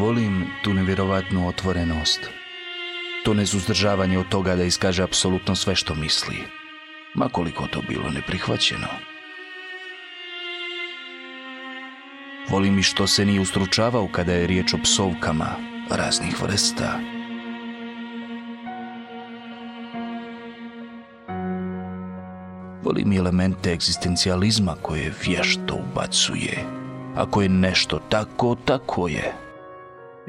Volim tu nevjerovatnu otvorenost. To nezuzdržavanje od toga da iskaže apsolutno sve što misli. Ma koliko to bilo neprihvaćeno. Volim i što se nije ustručavao kada je riječ o psovkama raznih vrsta. Volim i elemente egzistencijalizma koje vješto ubacuje. Ako je nešto tako, tako je.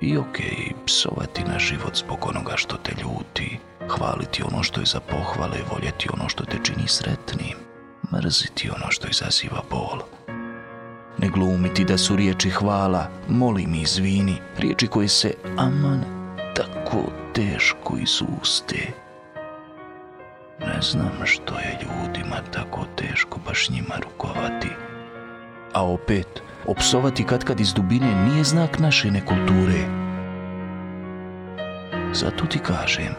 I okej, psovati na život zbog onoga što te ljuti, hvaliti ono što je za pohvale, voljeti ono što te čini sretnim, mrziti ono što izaziva bol. Ne glumiti da su riječi hvala, molim i izvini, riječi koje se aman tako teško izuste. Ne znam što je ljudima tako teško baš njima rukovati. A opet, opsovati kad iz dubine nije znak naše nekulture. Zato ti kažem,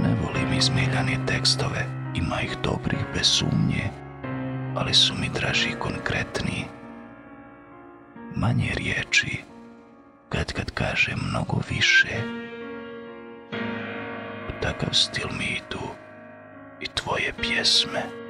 ne volim izmiljane tekstove, ima ih dobrih bez sumnje, ali su mi draži konkretni. Manje riječi, kad kad kaže mnogo više. Takav stil mi idu i tvoje pjesme.